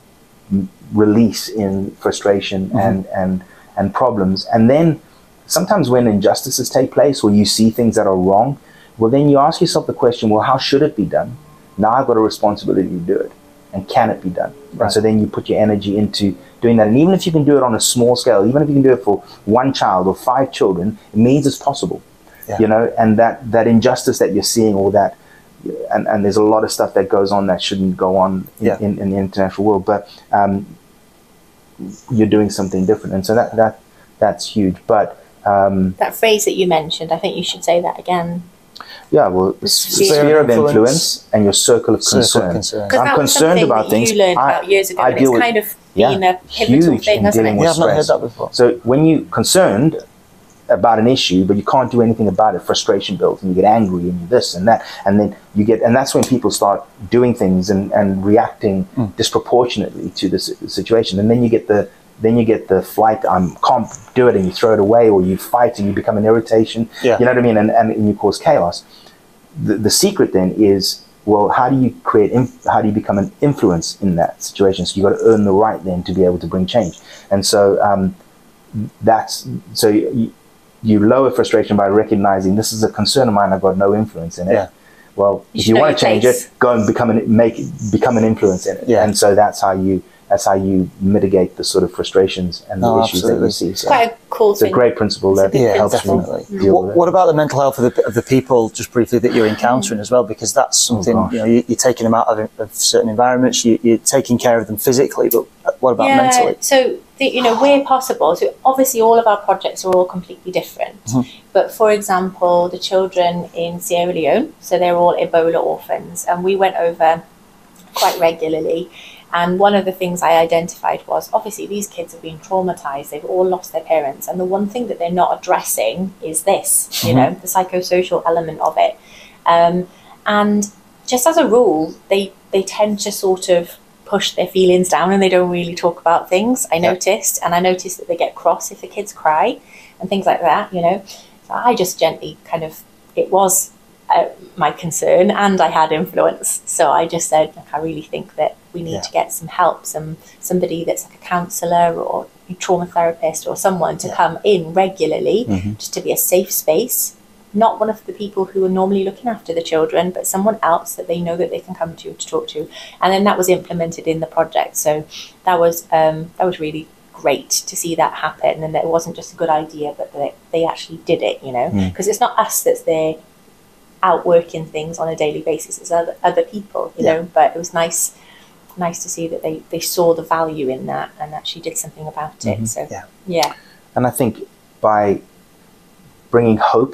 release in frustration and, and, and problems. And then sometimes when injustices take place or you see things that are wrong, well, then you ask yourself the question, well, how should it be done? Now I've got a responsibility to do it. And can it be done? Right. And so then you put your energy into doing that. And even if you can do it on a small scale, even if you can do it for one child or five children, it means it's possible. Yeah. You know, and that, that injustice that you're seeing, all that, and, and there's a lot of stuff that goes on that shouldn't go on in, Yeah. in, in the international world, but um, you're doing something different. And so that, that that's huge. But um, that phrase that you mentioned i think you should say that again yeah, well, the sphere sphere, of of influence. influence and your circle of Circle concern. concern. because I'm concerned about that things. you learned I- about years ago I and deal it's with- kind of Yeah, been a pivotal huge thing in hasn't it Yeah, I've not heard that before. So when you're concerned about an issue, but you can't do anything about it, frustration builds, and you get angry, and you this and that, and then you get, and that's when people start doing things and, and reacting Mm. disproportionately to the situation, and then you get the then you get the flight. I am can't do it, and you throw it away, or you fight, and you become an irritation. Yeah. You know what I mean, and, and, and you cause chaos. The, the secret then is well, how do you create? Inf- how do you become an influence in that situation? So you got to earn the right then to be able to bring change, and so. Um, that's so you, you lower frustration by recognizing this is a concern of mine. I've got no influence in it. Yeah. Well, You if you want to change place. it, go and become an make become an influence in it. Yeah. And so that's how you that's how you mitigate the sort of frustrations and the No, issues that you absolutely. see. So quite a cool it's a great principle It's that Yeah, helps definitely. me deal What, with it. what about the mental health of the, of the people, just briefly, that you're encountering as well? Because that's something, gosh. you know, you, you're taking them out of, of certain environments, you, you're taking care of them physically, but what about yeah, mentally? So, the, you know, where possible, so obviously all of our projects are all completely different. Mhm. But for example, the children in Sierra Leone, so they're all Ebola orphans, and we went over quite regularly. And one of the things I identified was obviously these kids have been traumatized, they've all lost their parents, and the one thing that they're not addressing is this, you know, the psychosocial element of it. Um, and just as a rule, they, they tend to sort of push their feelings down and they don't really talk about things. I Yeah. noticed, and I noticed that they get cross if the kids cry and things like that. You know, so I just gently kind of it was uh, my concern, and I had influence. So I just said, I really think that we need Yeah. to get some help, some somebody that's like a counsellor or a trauma therapist or someone to Yeah. come in regularly, Mhm. just to be a safe space. Not one of the people who are normally looking after the children, but someone else that they know that they can come to to talk to. And then that was implemented in the project. So that was um, that was really great to see that happen, and that it wasn't just a good idea, but that they actually did it. You know, Mm. because it's not us that's there out working things on a daily basis. as other other people. You Yeah. know, but it was nice. Nice to see that they, they saw the value in that and actually did something about it. Mhm. So Yeah. yeah, And I think by bringing hope,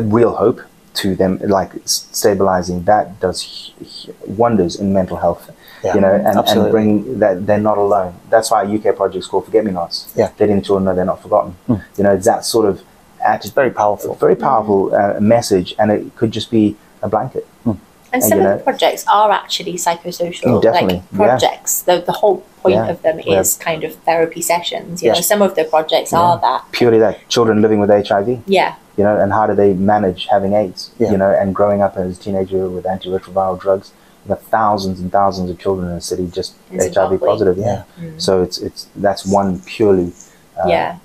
a real hope to them, like stabilizing, that does h- h- wonders in mental health. Yeah, you know, and, absolutely. and bring that they're not alone. That's why UK project's called Forget Me Nots. Yeah. They didn't children know they're not forgotten. Mm. You know, it's that sort of It's attitude, very powerful. very powerful uh, message, and it could just be a blanket. and And, some of know- the projects are actually psychosocial Oh, definitely, like yeah. projects. The the whole point Yeah. of them Yeah. is kind of therapy sessions. You know, some of the projects Yeah. are that. Purely that children living with HIV. Yeah, you know, and how do they manage having AIDS, Yeah. you know, and growing up as a teenager with antiretroviral drugs. You have thousands and thousands of children in the city just In HIV positive, yeah. Mm. So it's it's that's one purely uh, yeah.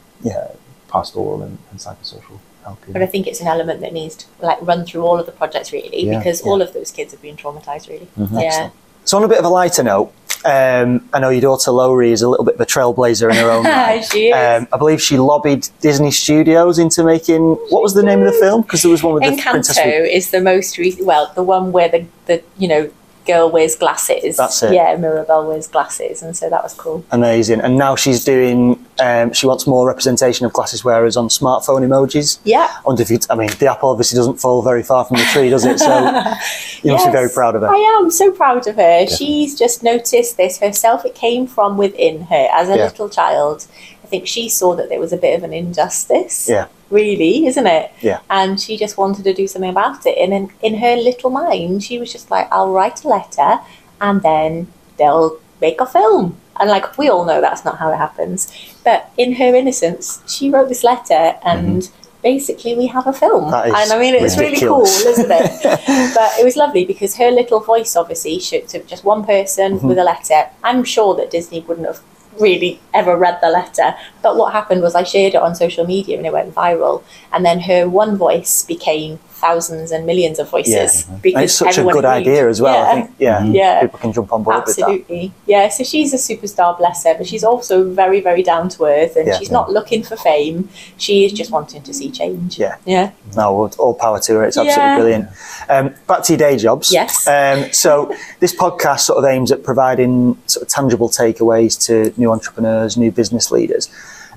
Pastoral and, and psychosocial help. But I think it's an element that needs to like run through all of the projects really, Yeah, because yeah. all of those kids have been traumatized really. Mhm. Yeah. Excellent. So on a bit of a lighter note, um, I know your daughter Lowri is a little bit of a trailblazer in her own right. she is. Um, I believe she lobbied Disney Studios into making what was the name of the film? Because there was one with the princess. Encanto is the most recent. Well, the one where the the you know girl wears glasses. That's it. Yeah, Mirabel wears glasses, and so that was cool. Amazing. And now she's doing. Um, she wants more representation of glasses wearers on smartphone emojis. Yeah. I wonder if you, I mean, the apple obviously doesn't fall very far from the tree, does it? So you must be very proud of her. I am so proud of her. She's just noticed this herself. It came from within her as a Yeah. little child. I think she saw that there was a bit of an injustice. Yeah. Really, isn't it? Yeah. And she just wanted to do something about it. And in, in her little mind, she was just like, I'll write a letter and then they'll make a film. And like, we all know that's not how it happens. But in her innocence, she wrote this letter and basically we have a film. Mm-hmm. And I mean, it's really cool, isn't it? but it was lovely because her little voice obviously should to just one person Mm-hmm. with a letter. I'm sure that Disney wouldn't have really ever read the letter. But what happened was I shared it on social media and it went viral. And then her one voice became thousands and millions of voices And because it's such a good agreed. idea as well. Yeah. I think, yeah, Mhm. Yeah. people can jump on board with that. Absolutely. Yeah, so she's a superstar, bless her, but she's also very, very down to earth and Yeah. she's not looking for fame. She is just wanting to see change. Yeah. Yeah. No, well, all power to her. It's absolutely Yeah. brilliant. Um, back to your day jobs. Yes. Um, so this podcast sort of aims at providing sort of tangible takeaways to new entrepreneurs, new business leaders.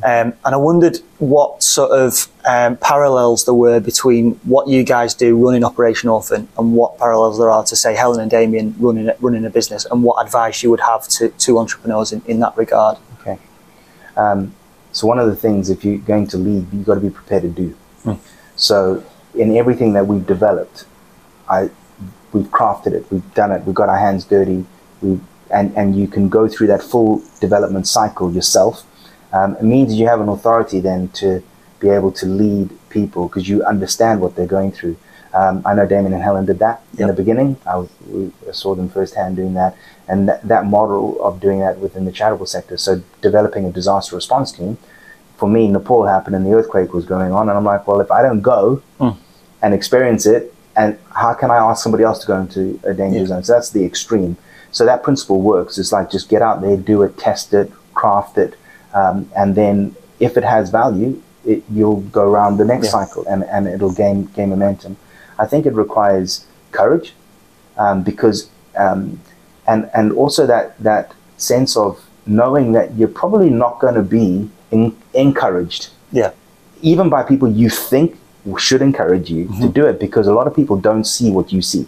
Um, and I wondered what sort of um, parallels there were between what you guys do running Operation Orphan and what parallels there are to, say, Helen and Damien running, running a business and what advice you would have to, to entrepreneurs in, in that regard. Okay. Um, so one of the things, if you're going to lead, you've got to be prepared to do. Mm. So in everything that we've developed, I we've crafted it, we've done it, we've got our hands dirty, we and and you can go through that full development cycle yourself. Um, it means you have an authority then to be able to lead people because you understand what they're going through. Um, I know Damien and Helen did that in the beginning. I, we saw them firsthand doing that, and that, that model of doing that within the charitable sector. So developing a disaster response team. For me, Nepal happened and the earthquake was going on, and I'm like, well, if I don't go Mm. and experience it, and how can I ask somebody else to go into a danger Yeah. zone? So that's the extreme. So that principle works. It's like just get out there, do it, test it, craft it, um, and then if it has value, it, you'll go around the next cycle and, and it'll gain gain momentum. I think it requires courage um, because um, and and also that that sense of knowing that you're probably not going to be in, encouraged Yeah. even by people you think should encourage you to do it because a lot of people don't see what you see.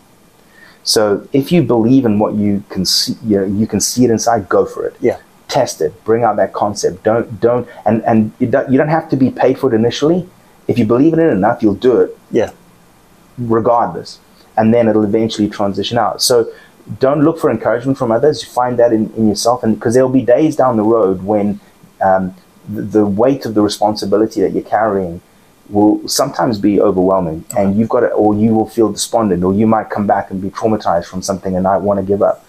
So if you believe in what you can see, you, know, you can see it inside. Go for it. Yeah. Test it. Bring out that concept. Don't don't and and you don't, you don't have to be paid for it initially. If you believe in it enough, you'll do it Yeah. regardless, and then it'll eventually transition out. So don't look for encouragement from others. You find that in, in yourself, and because there'll be days down the road when um, the, the weight of the responsibility that you're carrying will sometimes be overwhelming, and you've got to, or you will feel despondent, or you might come back and be traumatized from something and not want to give up.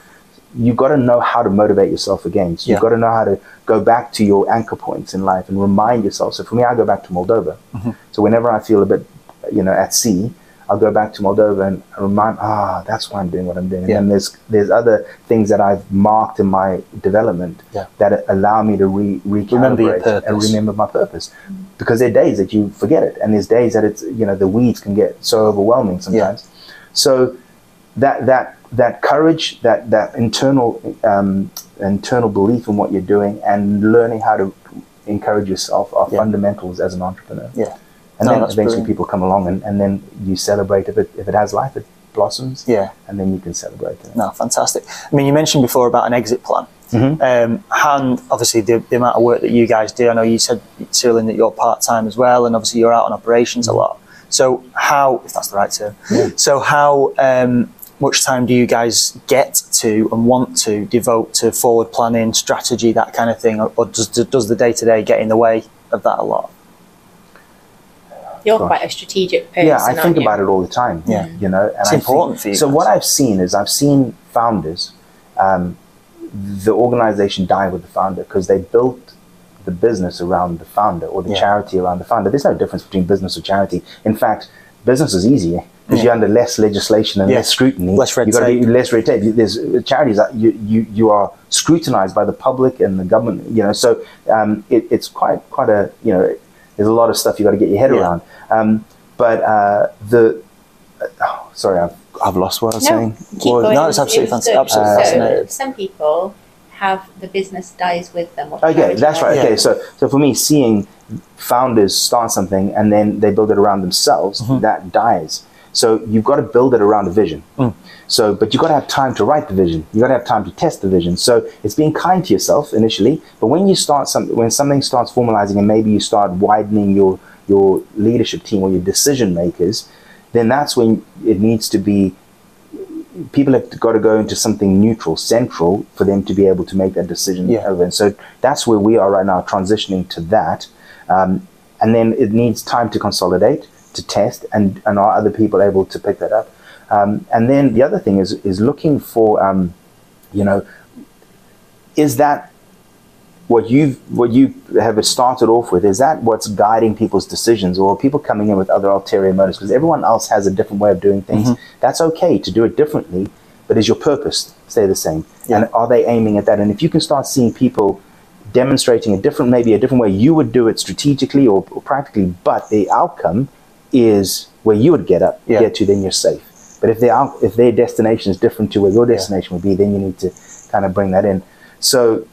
You've got to know how to motivate yourself again. So Yeah. you've got to know how to go back to your anchor points in life and remind yourself. So for me, I go back to Moldova. So whenever I feel a bit, you know, at sea, I'll go back to Moldova and remind, ah, that's why I'm doing what I'm doing. Yeah. And there's there's other things that I've marked in my development Yeah. that allow me to re- recalibrate remember and remember my purpose. Because there are days that you forget it, and there's days that it's you know the weeds can get so overwhelming sometimes. So that that that courage, that that internal um, internal belief in what you're doing, and learning how to encourage yourself are Yeah. fundamentals as an entrepreneur. Yeah. And No, then eventually brilliant. people come along and, and then you celebrate if it if it has life, it blossoms. Yeah. And then you can celebrate it. No, fantastic. I mean, you mentioned before about an exit plan. Um, and obviously, the, the amount of work that you guys do. I know you said, Cyril, that you're part time as well, and obviously, you're out on operations a lot. So, how, if that's the right term, so how um, much time do you guys get to and want to devote to forward planning, strategy, that kind of thing? Or, or does, does the day to day get in the way of that a lot? You're Gosh. quite a strategic person. yeah, I think aren't you? about it all the time. Yeah. you know, and It's I important think, for you So guys. what I've seen is I've seen founders, um, the organization die with the founder because they built the business around the founder or the Yeah. charity around the founder. There's no difference between business or charity. In fact, business is easier because Yeah. you're under less legislation and Yeah. less scrutiny. Less red you gotta tape. be less red tape. There's uh, charities that you, you you are scrutinized by the public and the government. You know, so um, it, it's quite quite a you know. There's a lot of stuff you got to get your head Yeah. around. Um, but uh, the uh, oh, sorry, I've I've lost what I was No, saying. keep Well, going. no, it's absolutely was fant- absolutely so, fascinating. Some people have the business dies with them. Okay, that's right. dies Okay, so so for me, seeing founders start something and then they build it around themselves, Mm-hmm. that dies. So you've got to build it around a vision. Mm. So, but you've got to have time to write the vision. You've got to have time to test the vision. So it's being kind to yourself initially. But when you start something, when something starts formalizing, and maybe you start widening your your leadership team or your decision makers, then that's when it needs to be people have got to go into something neutral, central, for them to be able to make that decision. Yeah. over. And so that's where we are right now, transitioning to that. Um, and then it needs time to consolidate, to test, and, and are other people able to pick that up? Um, and then the other thing is is looking for, um, you know, is that what you what you have started off with? Is that what's guiding people's decisions, or are people coming in with other ulterior motives? Because everyone else has a different way of doing things. That's okay to do it differently, but is your purpose stay the same? Yeah. And are they aiming at that? And if you can start seeing people demonstrating a different, maybe a different way you would do it strategically or, or practically, but the outcome is where you would get up, Yeah. get to, then you're safe. But if their out, if their destination is different to where your destination would be, then you need to kind of bring that in. So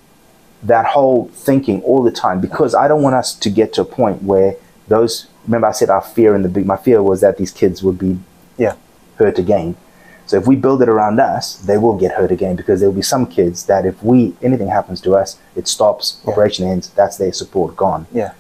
that whole thinking all the time, because I don't want us to get to a point where those. Remember, I said our fear in the big. My fear was that these kids would be Yeah. hurt again. So if we build it around us, they will get hurt again because there will be some kids that if we anything happens to us, it stops, Yeah. operation ends, that's their support gone. Yeah.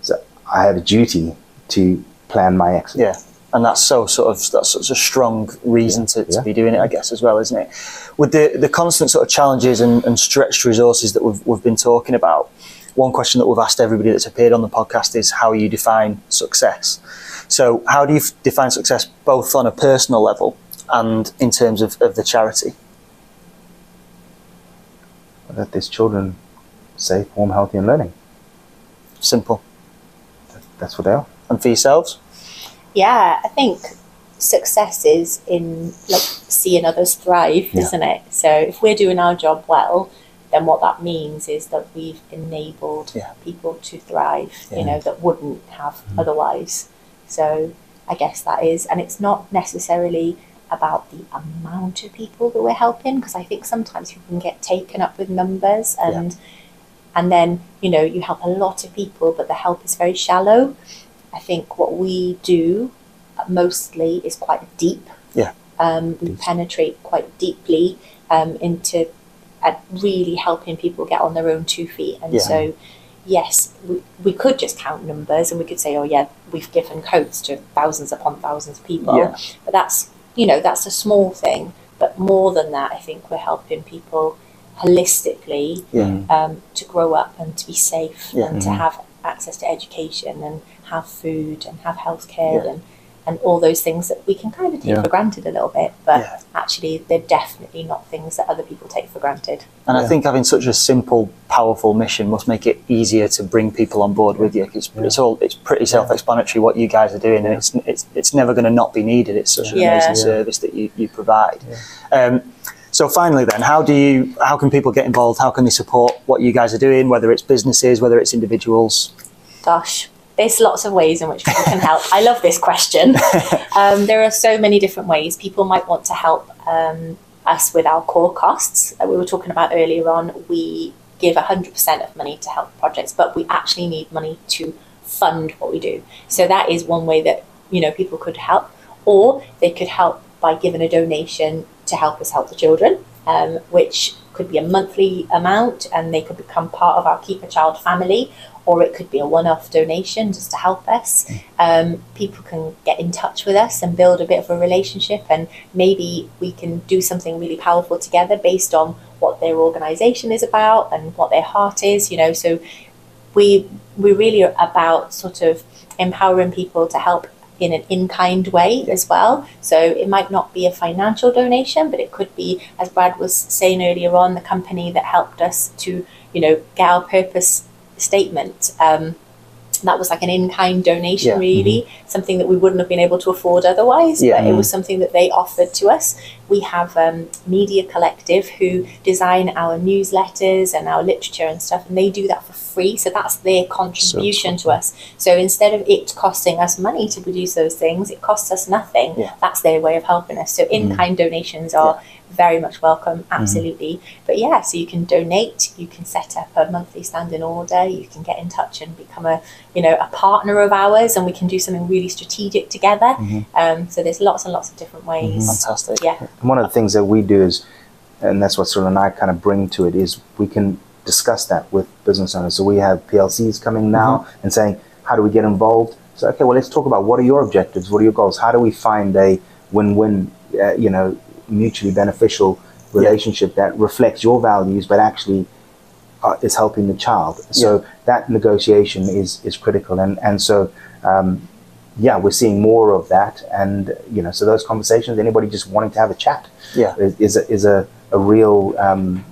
So I have a duty to plan my exit. Yeah, and that's so sort of that's such a strong reason to, to Yeah. be doing it, I guess, as well, isn't it? With the the constant sort of challenges and, and stretched resources that we've we've been talking about, one question that we've asked everybody that's appeared on the podcast is how you define success. So, how do you f- define success both on a personal level and in terms of, of the charity? That these children safe, warm, healthy, and learning. Simple. That's what they are. And for yourselves? Yeah, I think success is in like seeing others thrive, Yeah. isn't it? So if we're doing our job well, then what that means is that we've enabled Yeah. people to thrive, Yeah. you know, that wouldn't have mm-hmm. otherwise. So I guess that is, and it's not necessarily about the amount of people that we're helping, because I think sometimes people can get taken up with numbers and and then you know you help a lot of people, but the help is very shallow. I think what we do mostly is quite deep. Yeah. Um, we penetrate quite deeply um, into uh, really helping people get on their own two feet. And Yeah. so, yes, we, we could just count numbers and we could say, oh, yeah, we've given coats to thousands upon thousands of people. Yeah. But that's, you know, that's a small thing. but more than that, I think we're helping people holistically Yeah. um, to grow up and to be safe Yeah. and to Mhm. have access to education and have food and have healthcare Yeah. and and all those things that we can kind of take Yeah. for granted a little bit, but Yeah. actually they're definitely not things that other people take for granted. And I think having such a simple, powerful mission must make it easier to bring people on board with you. 'cause It's, it's all it's pretty self-explanatory what you guys are doing, and it's it's it's never going to not be needed. It's such an amazing Yeah. service that you you provide. Um, so finally, then, how do you how can people get involved? How can they support what you guys are doing? Whether it's businesses, whether it's individuals. Gosh, there's lots of ways in which people can help. I love this question. Um, there are so many different ways. People might want to help um, us with our core costs. Like we were talking about earlier on, we give 100% of money to help projects, but we actually need money to fund what we do. So that is one way that you know people could help, or they could help by giving a donation to help us help the children, um, which could be a monthly amount, and they could become part of our Keep a Child family, or it could be a one-off donation just to help us. Um, people can get in touch with us and build a bit of a relationship, and maybe we can do something really powerful together based on what their organisation is about and what their heart is. You know, so we we really about sort of empowering people to help in an in-kind way as well. So it might not be a financial donation, but it could be, as Brad was saying earlier on, the company that helped us to, you know, get our purpose statement. Um, that was like an in-kind donation, Yeah. really, something that we wouldn't have been able to afford otherwise. Yeah. But it was something that they offered to us. We have um, Media Collective who design our newsletters and our literature and stuff, and they do that for free. So that's their contribution to us. So instead of it costing us money to produce those things, it costs us nothing. Yeah. That's their way of helping us. So in-kind donations are very much welcome, absolutely. But yeah, so you can donate, you can set up a monthly standing order, you can get in touch and become a you know a partner of ours, and we can do something really strategic together. Um, so there's lots and lots of different ways. Fantastic. Yeah. And one of the things that we do is, and that's what Cyril and I kind of bring to it, is we can discuss that with business owners. So we have PLCs coming now and saying, how do we get involved? So, okay, well, let's talk about what are your objectives? What are your goals? How do we find a win-win, uh, you know, mutually beneficial relationship that reflects your values, but actually uh, is helping the child? So that negotiation is, is critical. And, and so, um, yeah, we're seeing more of that, and you know, so those conversations, anybody just wanting to have a chat, Yeah. is, is a is a, a real um,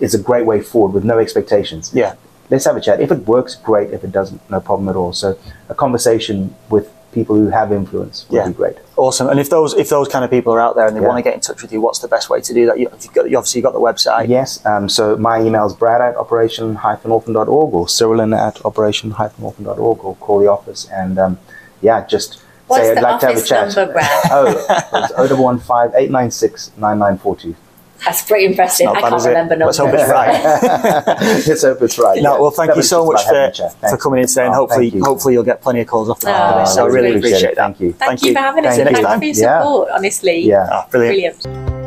is a great way forward with no expectations. Yeah. Let's have a chat. If it works, great. If it doesn't, no problem at all. So a conversation with people who have influence would Yeah. be great. Awesome. And if those if those kind of people are out there and they Yeah. want to get in touch with you, what's the best way to do that? You, you've got, you obviously got the website. Yes. Um, so my email is brad at operation-orphan.org or Cyrilyn at operation-orphan.org or call the office and um, yeah, just What's say I'd like to have a office chat. number, Brad? Oh, it's 0115 896 9942. That's pretty impressive. Not I bad, can't is it? remember Let's hope it's right. Let's hope it's right. No, yeah. well, thank No, you so much just about having for, for coming in today, and Oh, hopefully, you. hopefully you'll get plenty of calls off the back of Oh, this. So I I really appreciate appreciate it. that. Thank you. Thank, you for having us. See you and next thanks for your support, honestly. Yeah. Ah, brilliant. Brilliant.